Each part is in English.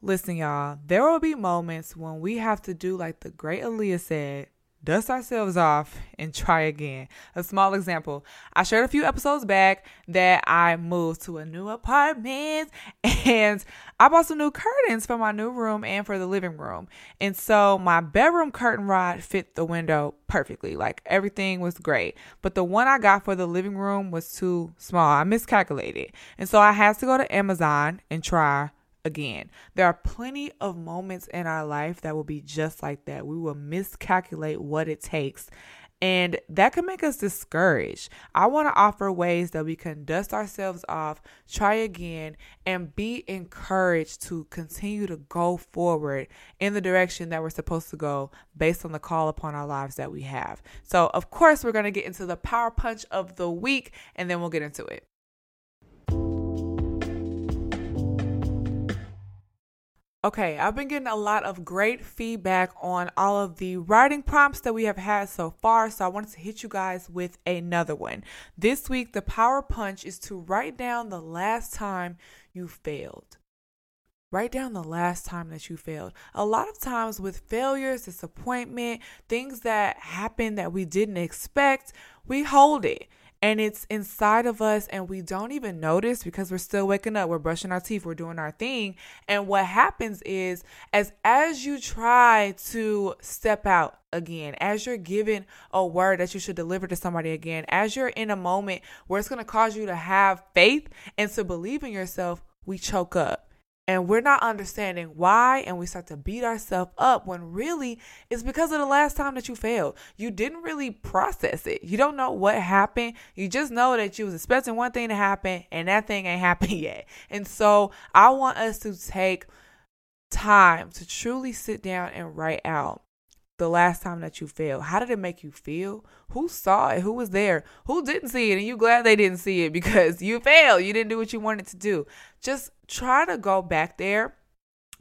Listen, y'all, there will be moments when we have to do like the great Aaliyah said dust ourselves off and try again. A small example I shared a few episodes back that I moved to a new apartment and I bought some new curtains for my new room and for the living room. And so my bedroom curtain rod fit the window perfectly. Like everything was great. But the one I got for the living room was too small. I miscalculated. And so I had to go to Amazon and try again. There are plenty of moments in our life that will be just like that. We will miscalculate what it takes. And that can make us discouraged. I want to offer ways that we can dust ourselves off, try again, and be encouraged to continue to go forward in the direction that we're supposed to go based on the call upon our lives that we have. So, of course, we're going to get into the power punch of the week and then we'll get into it. Okay, I've been getting a lot of great feedback on all of the writing prompts that we have had so far, so I wanted to hit you guys with another one. This week, the power punch is to write down the last time you failed. Write down the last time that you failed. A lot of times, with failures, disappointment, things that happen that we didn't expect, we hold it and it's inside of us and we don't even notice because we're still waking up. We're brushing our teeth. We're doing our thing. And what happens is as as you try to step out again as you're given a word that you should deliver to somebody again as you're in a moment where it's going to cause you to have faith and to believe in yourself we choke up and we're not understanding why and we start to beat ourselves up when really it's because of the last time that you failed. You didn't really process it. You don't know what happened. You just know that you was expecting one thing to happen and that thing ain't happened yet. And so i want us to take time to truly sit down and write out the last time that you failed? How did it make you feel? Who saw it? Who was there? Who didn't see it? And you glad they didn't see it because you failed. You didn't do what you wanted to do. Just try to go back there,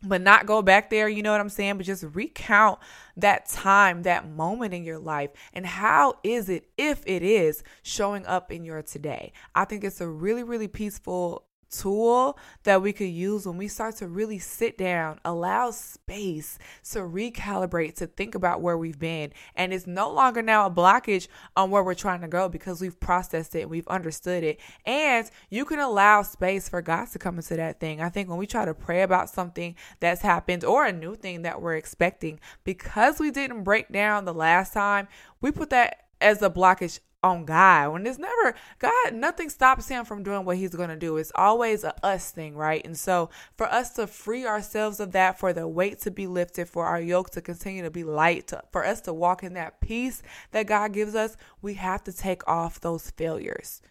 but not go back there, you know what I'm saying? But just recount that time, that moment in your life, and how is it, if it is, showing up in your today. I think it's a really, really peaceful tool that we could use when we start to really sit down, allow space to recalibrate, to think about where we've been. And it's no longer now a blockage on where we're trying to go because we've processed it, we've understood it. And you can allow space for God to come into that thing. I think when we try to pray about something that's happened or a new thing that we're expecting, because we didn't break down the last time, we put that as a blockage on God. When it's never God, nothing stops him from doing what he's going to do. It's always a us thing, right? And so for us to free ourselves of that, for the weight to be lifted, for our yoke to continue to be light, to, for us to walk in that peace that God gives us, we have to take off those failures.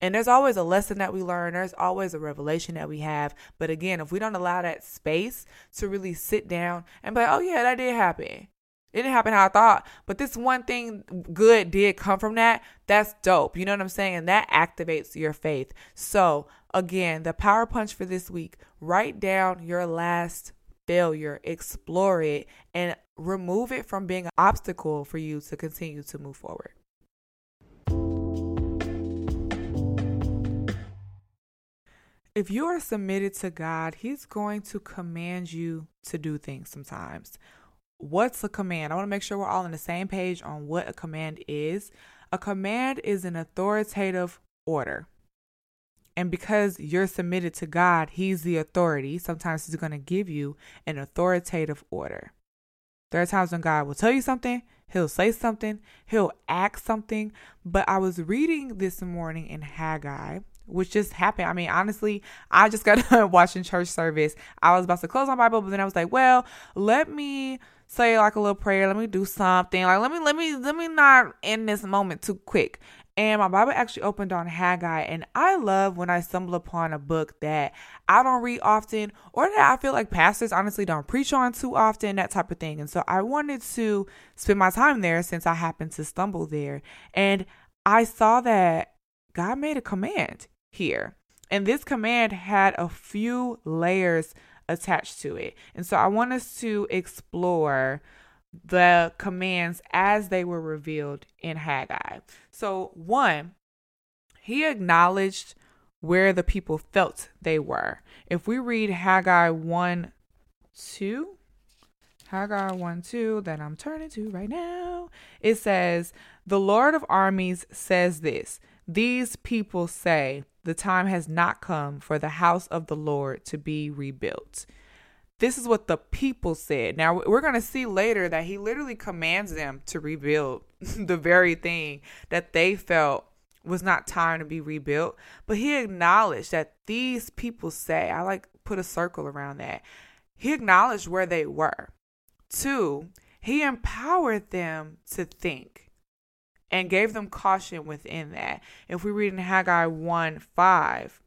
And there's always a lesson that we learn. There's always a revelation that we have. But again, if we don't allow that space to really sit down and be like, oh, yeah, that did happen. It didn't happen how I thought, but this one thing good did come from that. That's dope. You know what I'm saying? And that activates your faith. So, again, the power punch for this week write down your last failure, explore it, and remove it from being an obstacle for you to continue to move forward. If you are submitted to God, He's going to command you to do things sometimes what's a command? I want to make sure we're all on the same page on what a command is. A command is an authoritative order. And because you're submitted to God, He's the authority. Sometimes He's going to give you an authoritative order. There are times when God will tell you something, He'll say something, He'll act something. But I was reading this morning in Haggai, which just happened. I mean, honestly, I just got done watching church service. I was about to close my Bible, but then I was like, well, let me say like a little prayer. Let me do something. Like let me let me let me not end this moment too quick. And my Bible actually opened on Haggai. And I love when I stumble upon a book that I don't read often or that I feel like pastors honestly don't preach on too often, that type of thing. And so I wanted to spend my time there since I happened to stumble there. And I saw that God made a command here. And this command had a few layers attached to it. And so I want us to explore the commands as they were revealed in Haggai. So, one, he acknowledged where the people felt they were. If we read Haggai 1 2, Haggai 1 2, that I'm turning to right now, it says, The Lord of armies says this These people say, The time has not come for the house of the Lord to be rebuilt. This is what the people said. Now, we're going to see later that he literally commands them to rebuild the very thing that they felt was not time to be rebuilt. But he acknowledged that these people say, I like put a circle around that. He acknowledged where they were. Two, he empowered them to think and gave them caution within that. If we read in Haggai 1 5,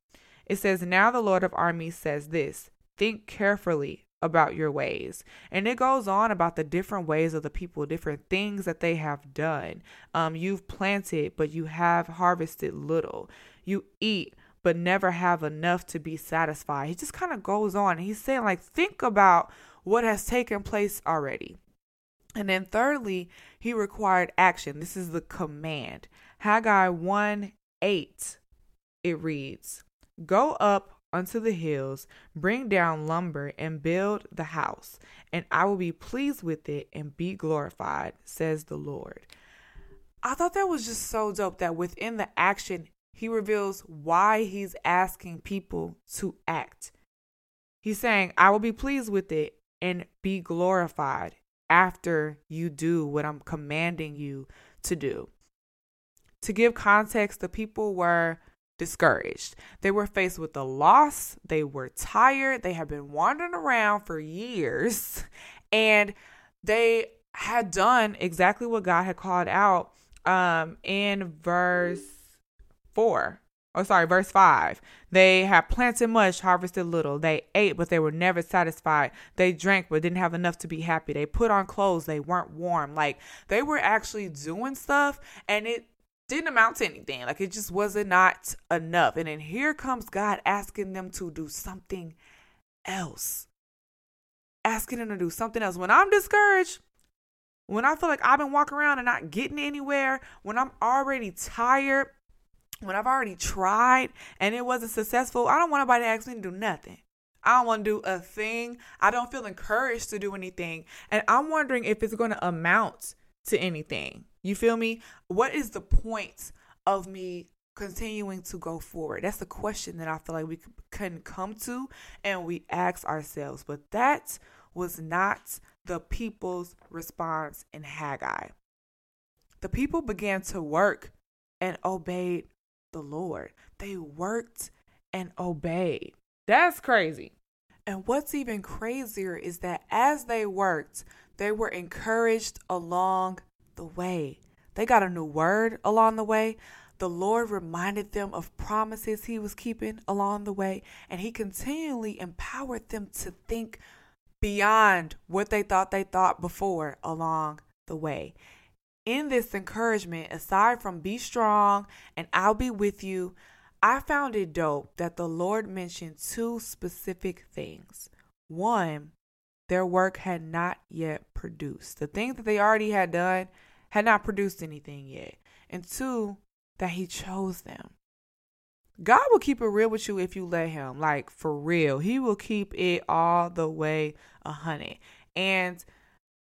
it says, Now the Lord of armies says this think carefully about your ways. And it goes on about the different ways of the people, different things that they have done. Um, you've planted, but you have harvested little. You eat, but never have enough to be satisfied. He just kind of goes on. He's saying, like, think about what has taken place already. And then, thirdly, he required action. This is the command. Haggai 1 8, it reads, Go up unto the hills, bring down lumber and build the house, and I will be pleased with it and be glorified, says the Lord. I thought that was just so dope that within the action, he reveals why he's asking people to act. He's saying, I will be pleased with it and be glorified after you do what I'm commanding you to do. To give context, the people were discouraged. They were faced with a loss. They were tired. They had been wandering around for years and they had done exactly what God had called out um, in verse 4. Oh, sorry, verse 5. They had planted much, harvested little. They ate, but they were never satisfied. They drank, but didn't have enough to be happy. They put on clothes, they weren't warm. Like they were actually doing stuff, and it didn't amount to anything. Like it just wasn't not enough. And then here comes God asking them to do something else. Asking them to do something else. When I'm discouraged, when I feel like I've been walking around and not getting anywhere, when I'm already tired, when I've already tried and it wasn't successful, I don't want nobody to ask me to do nothing. I don't want to do a thing. I don't feel encouraged to do anything. And I'm wondering if it's going to amount to anything. You feel me? What is the point of me continuing to go forward? That's the question that I feel like we can come to and we ask ourselves. But that was not the people's response in Haggai. The people began to work and obeyed the Lord. They worked and obeyed. That's crazy. And what's even crazier is that as they worked, they were encouraged along the way. They got a new word along the way. The Lord reminded them of promises He was keeping along the way, and He continually empowered them to think beyond what they thought they thought before along the way. In this encouragement, aside from be strong and I'll be with you, I found it dope that the Lord mentioned two specific things. One, their work had not yet produced. The things that they already had done had not produced anything yet. And two, that he chose them. God will keep it real with you if you let him. Like for real. He will keep it all the way a hundred. And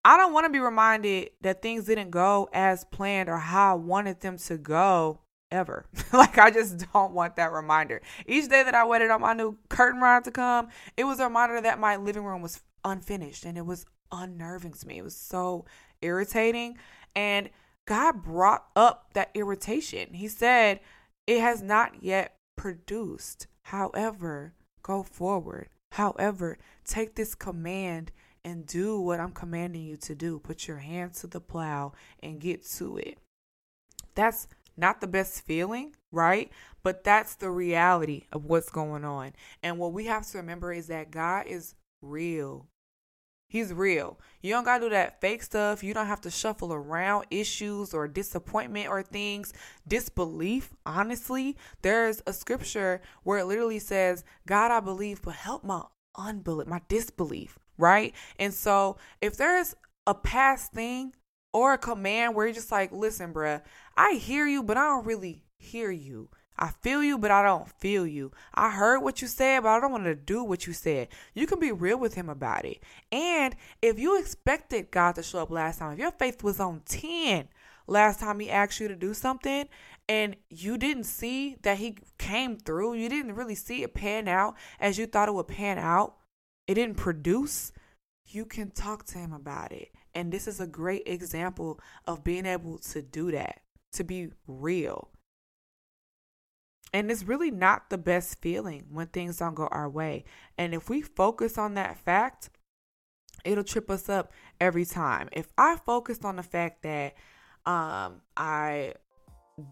I don't want to be reminded that things didn't go as planned or how I wanted them to go ever. like I just don't want that reminder. Each day that I waited on my new curtain rod to come, it was a reminder that my living room was unfinished and it was unnerving to me. It was so irritating. And God brought up that irritation. He said, It has not yet produced. However, go forward. However, take this command and do what I'm commanding you to do. Put your hand to the plow and get to it. That's not the best feeling, right? But that's the reality of what's going on. And what we have to remember is that God is real. He's real. You don't got to do that fake stuff. You don't have to shuffle around issues or disappointment or things. Disbelief, honestly, there's a scripture where it literally says, God, I believe, but help my unbelief, my disbelief, right? And so if there's a past thing or a command where you're just like, listen, bruh, I hear you, but I don't really hear you. I feel you, but I don't feel you. I heard what you said, but I don't want to do what you said. You can be real with him about it. And if you expected God to show up last time, if your faith was on 10 last time he asked you to do something and you didn't see that he came through, you didn't really see it pan out as you thought it would pan out, it didn't produce, you can talk to him about it. And this is a great example of being able to do that, to be real and it's really not the best feeling when things don't go our way. And if we focus on that fact, it'll trip us up every time. If I focused on the fact that um, I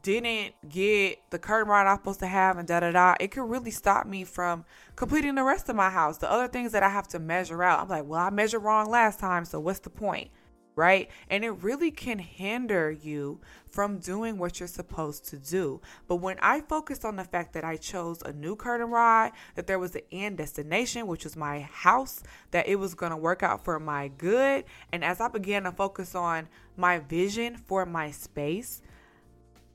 didn't get the curtain rod I'm supposed to have and da da da, it could really stop me from completing the rest of my house. The other things that I have to measure out, I'm like, well, I measured wrong last time, so what's the point? right? And it really can hinder you from doing what you're supposed to do. But when I focused on the fact that I chose a new curtain rod, that there was an end destination, which was my house, that it was going to work out for my good, and as I began to focus on my vision for my space,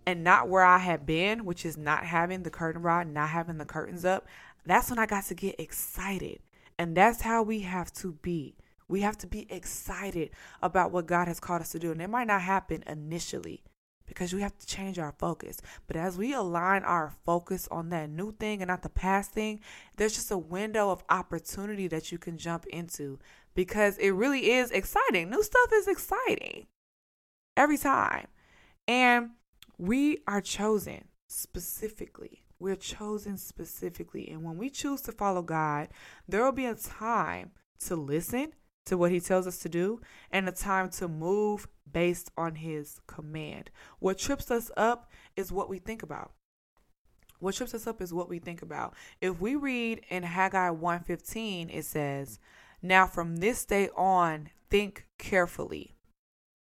and not where I had been, which is not having the curtain rod, not having the curtains up, that's when I got to get excited. And that's how we have to be. We have to be excited about what God has called us to do. And it might not happen initially because we have to change our focus. But as we align our focus on that new thing and not the past thing, there's just a window of opportunity that you can jump into because it really is exciting. New stuff is exciting every time. And we are chosen specifically. We're chosen specifically. And when we choose to follow God, there will be a time to listen to what he tells us to do and a time to move based on his command. What trips us up is what we think about. What trips us up is what we think about. If we read in Haggai 1:15 it says, "Now from this day on think carefully."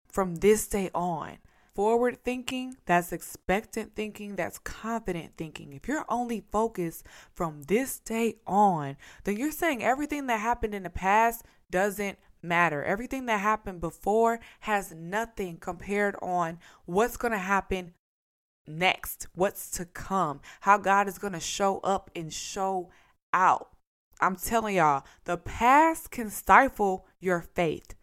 From this day on, forward thinking, that's expectant thinking, that's confident thinking. If you're only focused from this day on, then you're saying everything that happened in the past doesn't matter. Everything that happened before has nothing compared on what's going to happen next, what's to come, how God is going to show up and show out. I'm telling y'all, the past can stifle your faith.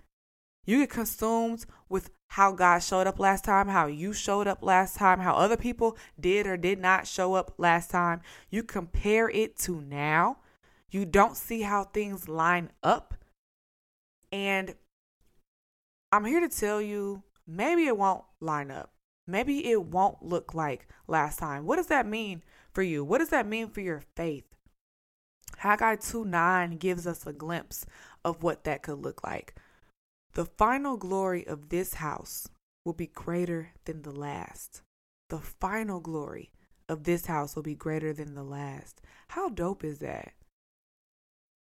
You get consumed with how God showed up last time, how you showed up last time, how other people did or did not show up last time. You compare it to now. You don't see how things line up. And I'm here to tell you maybe it won't line up. Maybe it won't look like last time. What does that mean for you? What does that mean for your faith? Haggai 2 9 gives us a glimpse of what that could look like. The final glory of this house will be greater than the last. The final glory of this house will be greater than the last. How dope is that?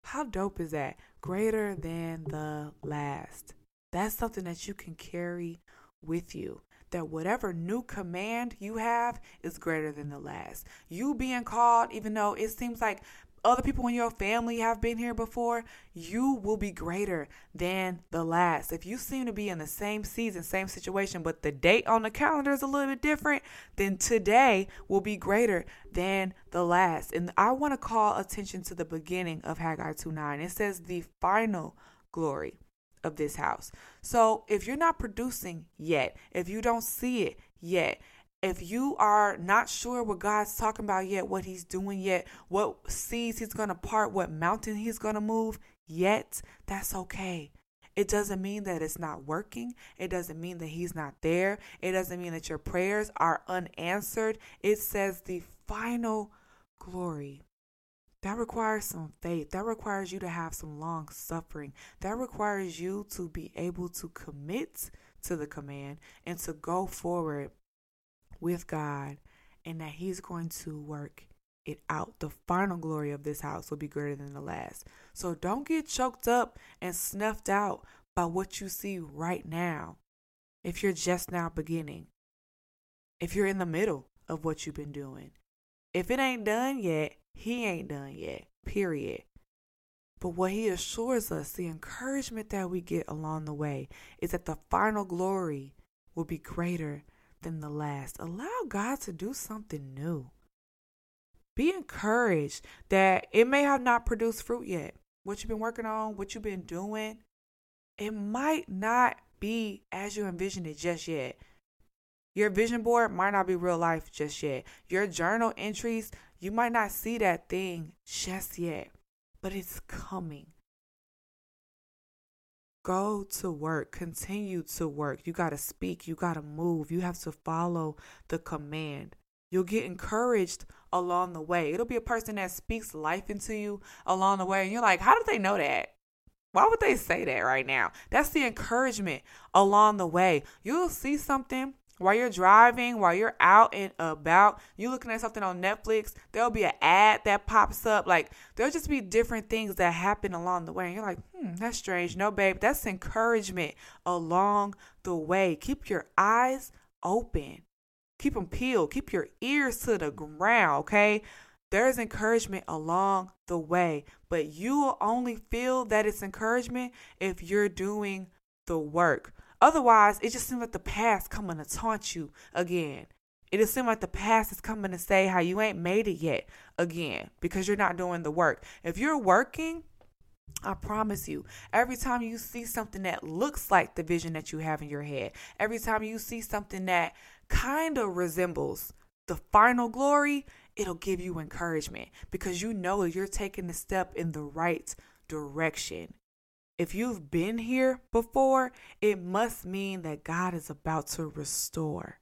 How dope is that? Greater than the last. That's something that you can carry with you. That whatever new command you have is greater than the last. You being called, even though it seems like other people in your family have been here before, you will be greater than the last. If you seem to be in the same season, same situation, but the date on the calendar is a little bit different, then today will be greater than the last. And I want to call attention to the beginning of Haggai 2 9. It says, the final glory of this house. So if you're not producing yet, if you don't see it yet, if you are not sure what God's talking about yet, what He's doing yet, what seas He's going to part, what mountain He's going to move yet, that's okay. It doesn't mean that it's not working. It doesn't mean that He's not there. It doesn't mean that your prayers are unanswered. It says the final glory. That requires some faith. That requires you to have some long suffering. That requires you to be able to commit to the command and to go forward with God and that He's going to work it out. The final glory of this house will be greater than the last. So don't get choked up and snuffed out by what you see right now. If you're just now beginning, if you're in the middle of what you've been doing, if it ain't done yet, He ain't done yet, period. But what He assures us, the encouragement that we get along the way, is that the final glory will be greater than the last. Allow God to do something new. Be encouraged that it may have not produced fruit yet. What you've been working on, what you've been doing, it might not be as you envisioned it just yet. Your vision board might not be real life just yet. Your journal entries, you might not see that thing just yet, but it's coming. Go to work, continue to work. You got to speak, you got to move, you have to follow the command. You'll get encouraged along the way. It'll be a person that speaks life into you along the way, and you're like, how did they know that? Why would they say that right now? That's the encouragement along the way. You'll see something while you're driving, while you're out and about, you looking at something on Netflix, there'll be an ad that pops up. Like there'll just be different things that happen along the way. And you're like, hmm, that's strange. No, babe, that's encouragement along the way. Keep your eyes open. Keep them peeled. Keep your ears to the ground, okay? There's encouragement along the way, but you will only feel that it's encouragement if you're doing the work. Otherwise, it just seems like the past coming to taunt you again. It just seems like the past is coming to say how you ain't made it yet again because you're not doing the work. If you're working, I promise you, every time you see something that looks like the vision that you have in your head, every time you see something that kind of resembles the final glory, it'll give you encouragement because you know you're taking the step in the right direction. If you've been here before, it must mean that God is about to restore.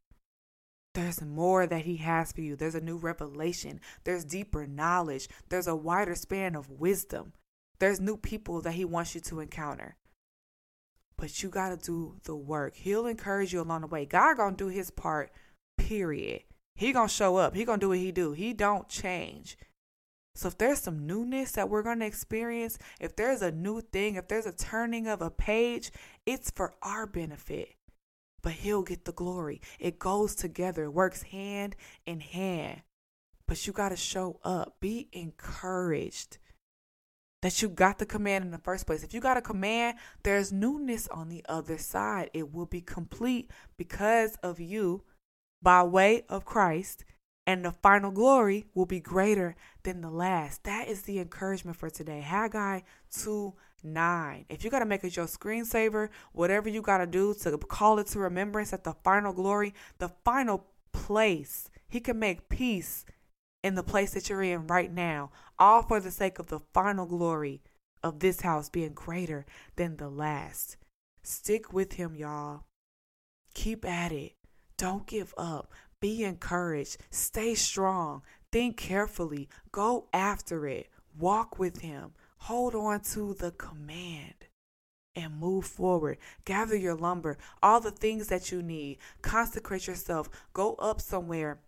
There's more that He has for you. There's a new revelation. There's deeper knowledge. There's a wider span of wisdom. There's new people that He wants you to encounter. But you got to do the work. He'll encourage you along the way. God going to do His part, period. He going to show up. He going to do what He do. He don't change. So if there's some newness that we're going to experience, if there's a new thing, if there's a turning of a page, it's for our benefit. But he'll get the glory. It goes together, works hand in hand. But you got to show up. Be encouraged that you got the command in the first place. If you got a command, there's newness on the other side. It will be complete because of you by way of Christ and the final glory will be greater than the last. That is the encouragement for today. Haggai 2 9. If you got to make it your screensaver, whatever you got to do to call it to remembrance at the final glory, the final place, He can make peace in the place that you're in right now, all for the sake of the final glory of this house being greater than the last. Stick with Him, y'all. Keep at it. Don't give up. Be encouraged. Stay strong. Think carefully. Go after it. Walk with Him. Hold on to the command and move forward. Gather your lumber, all the things that you need. Consecrate yourself. Go up somewhere.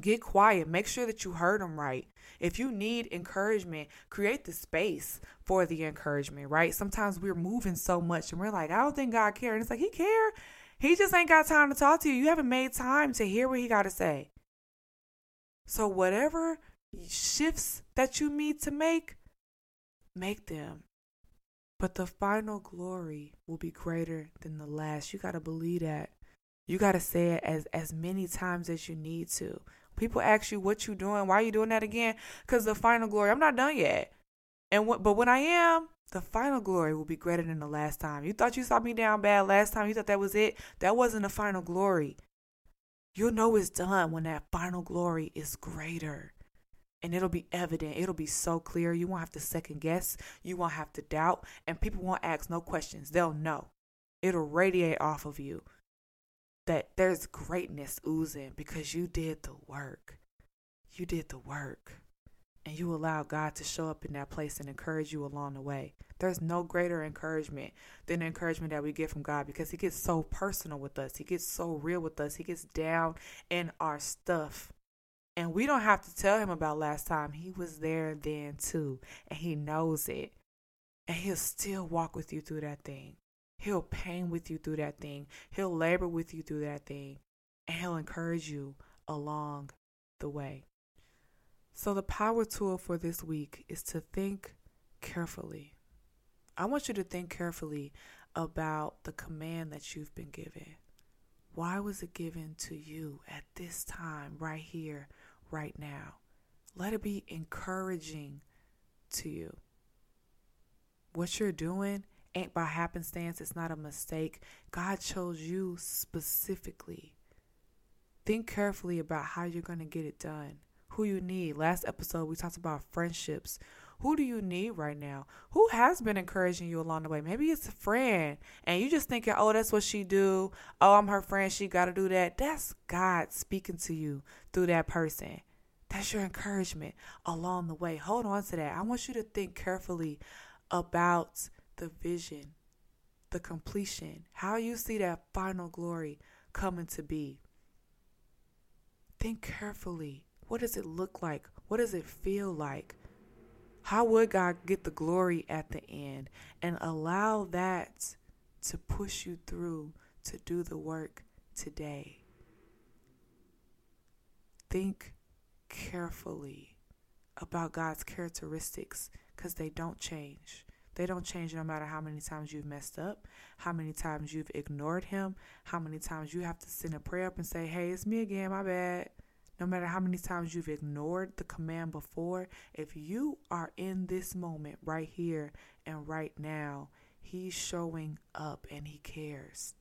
Get quiet. Make sure that you heard them right. If you need encouragement, create the space for the encouragement, right? Sometimes we're moving so much and we're like, I don't think God cares. And it's like, He care. He just ain't got time to talk to you. You haven't made time to hear what he got to say. So, whatever shifts that you need to make, make them. But the final glory will be greater than the last. You got to believe that. You got to say it as, as many times as you need to. People ask you what you doing, why are you doing that again? Because the final glory, I'm not done yet. And what, but when I am, the final glory will be greater than the last time. You thought you saw me down bad last time. You thought that was it. That wasn't the final glory. You'll know it's done when that final glory is greater. And it'll be evident. It'll be so clear. You won't have to second guess. You won't have to doubt. And people won't ask no questions. They'll know. It'll radiate off of you that there's greatness oozing because you did the work. You did the work. And you allow God to show up in that place and encourage you along the way. There's no greater encouragement than the encouragement that we get from God because He gets so personal with us. He gets so real with us. He gets down in our stuff. And we don't have to tell Him about last time. He was there then too. And He knows it. And He'll still walk with you through that thing. He'll pain with you through that thing. He'll labor with you through that thing. And He'll encourage you along the way. So, the power tool for this week is to think carefully. I want you to think carefully about the command that you've been given. Why was it given to you at this time, right here, right now? Let it be encouraging to you. What you're doing ain't by happenstance, it's not a mistake. God chose you specifically. Think carefully about how you're going to get it done who you need. Last episode, we talked about friendships. Who do you need right now? Who has been encouraging you along the way? Maybe it's a friend and you just thinking, oh, that's what she do. Oh, I'm her friend. She got to do that. That's God speaking to you through that person. That's your encouragement along the way. Hold on to that. I want you to think carefully about the vision, the completion, how you see that final glory coming to be. Think carefully what does it look like? What does it feel like? How would God get the glory at the end and allow that to push you through to do the work today? Think carefully about God's characteristics because they don't change. They don't change no matter how many times you've messed up, how many times you've ignored Him, how many times you have to send a prayer up and say, Hey, it's me again, my bad. No matter how many times you've ignored the command before, if you are in this moment right here and right now, He's showing up and He cares.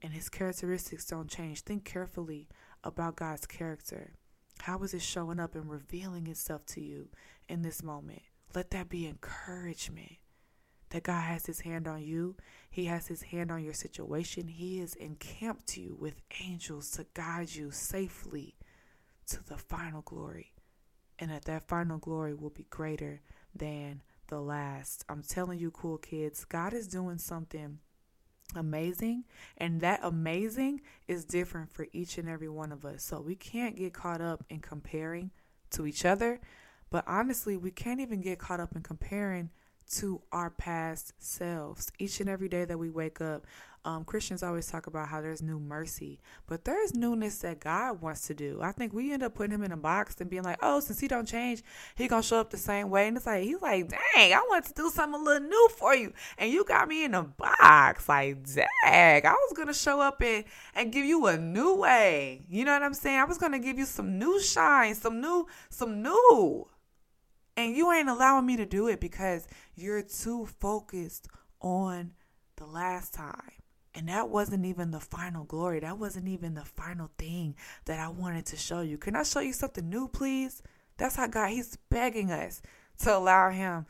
And His characteristics don't change. Think carefully about God's character. How is it showing up and revealing itself to you in this moment? Let that be encouragement that God has his hand on you. He has his hand on your situation. He has encamped you with angels to guide you safely to the final glory. And that that final glory will be greater than the last. I'm telling you cool kids, God is doing something amazing and that amazing is different for each and every one of us. So we can't get caught up in comparing to each other, but honestly, we can't even get caught up in comparing to our past selves. Each and every day that we wake up, um, Christians always talk about how there's new mercy, but there's newness that God wants to do. I think we end up putting him in a box and being like, oh, since he don't change, he gonna show up the same way. And it's like he's like, dang, I want to do something a little new for you, and you got me in a box. Like, dang, I was gonna show up and and give you a new way. You know what I'm saying? I was gonna give you some new shine, some new, some new. And you ain't allowing me to do it because you're too focused on the last time. And that wasn't even the final glory. That wasn't even the final thing that I wanted to show you. Can I show you something new, please? That's how God, He's begging us to allow Him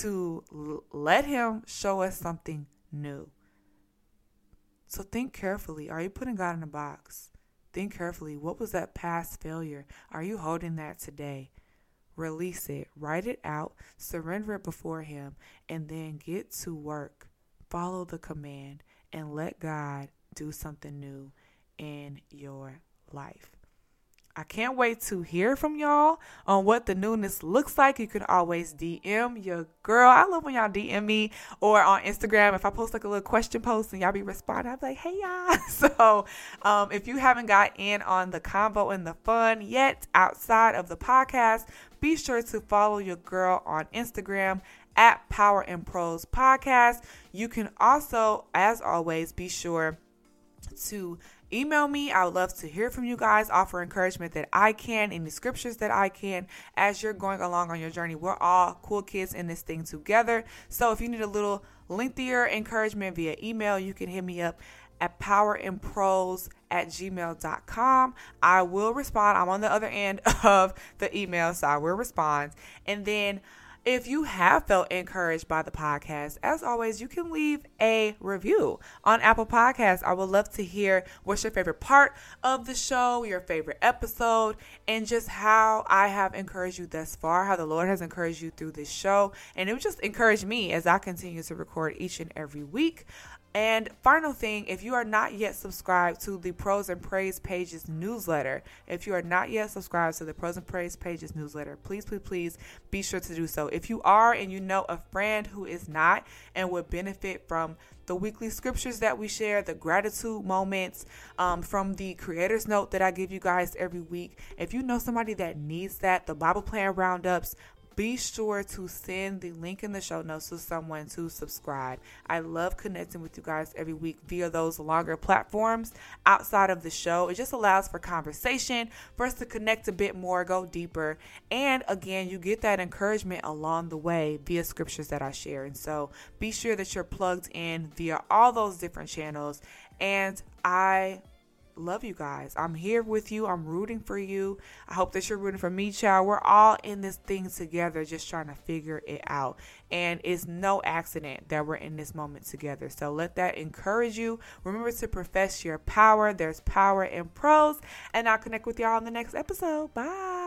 to l- let Him show us something new. So think carefully. Are you putting God in a box? Think carefully. What was that past failure? Are you holding that today? Release it, write it out, surrender it before Him, and then get to work. Follow the command and let God do something new in your life. I can't wait to hear from y'all on what the newness looks like. You can always DM your girl. I love when y'all DM me or on Instagram. If I post like a little question post and y'all be responding, I'm like, hey y'all. So um, if you haven't got in on the convo and the fun yet outside of the podcast, be sure to follow your girl on Instagram at Power and Prose Podcast. You can also, as always, be sure to email me. I would love to hear from you guys, offer encouragement that I can, the scriptures that I can, as you're going along on your journey. We're all cool kids in this thing together. So if you need a little lengthier encouragement via email, you can hit me up at powerandprose at gmail.com. I will respond. I'm on the other end of the email, so I will respond. And then If you have felt encouraged by the podcast, as always, you can leave a review on Apple Podcasts. I would love to hear what's your favorite part of the show, your favorite episode, and just how I have encouraged you thus far, how the Lord has encouraged you through this show. And it would just encourage me as I continue to record each and every week. And final thing, if you are not yet subscribed to the Prose and Praise Pages newsletter, if you are not yet subscribed to the Prose and Praise Pages newsletter, please, please, please be sure to do so. If you are and you know a friend who is not and would benefit from the weekly scriptures that we share, the gratitude moments um, from the creator's note that I give you guys every week. If you know somebody that needs that, the Bible plan roundups, be sure to send the link in the show notes to someone to subscribe. I love connecting with you guys every week via those longer platforms outside of the show. It just allows for conversation, for us to connect a bit more, go deeper. And again, you get that encouragement along the way via scriptures that I share. And so be sure that you're plugged in via all those different channels. And I love you guys. I'm here with you. I'm rooting for you. I hope that you're rooting for me, child. We're all in this thing together, just trying to figure it out. And it's no accident that we're in this moment together. So let that encourage you. Remember to profess your power. There's power in prose. And I'll connect with y'all in the next episode. Bye.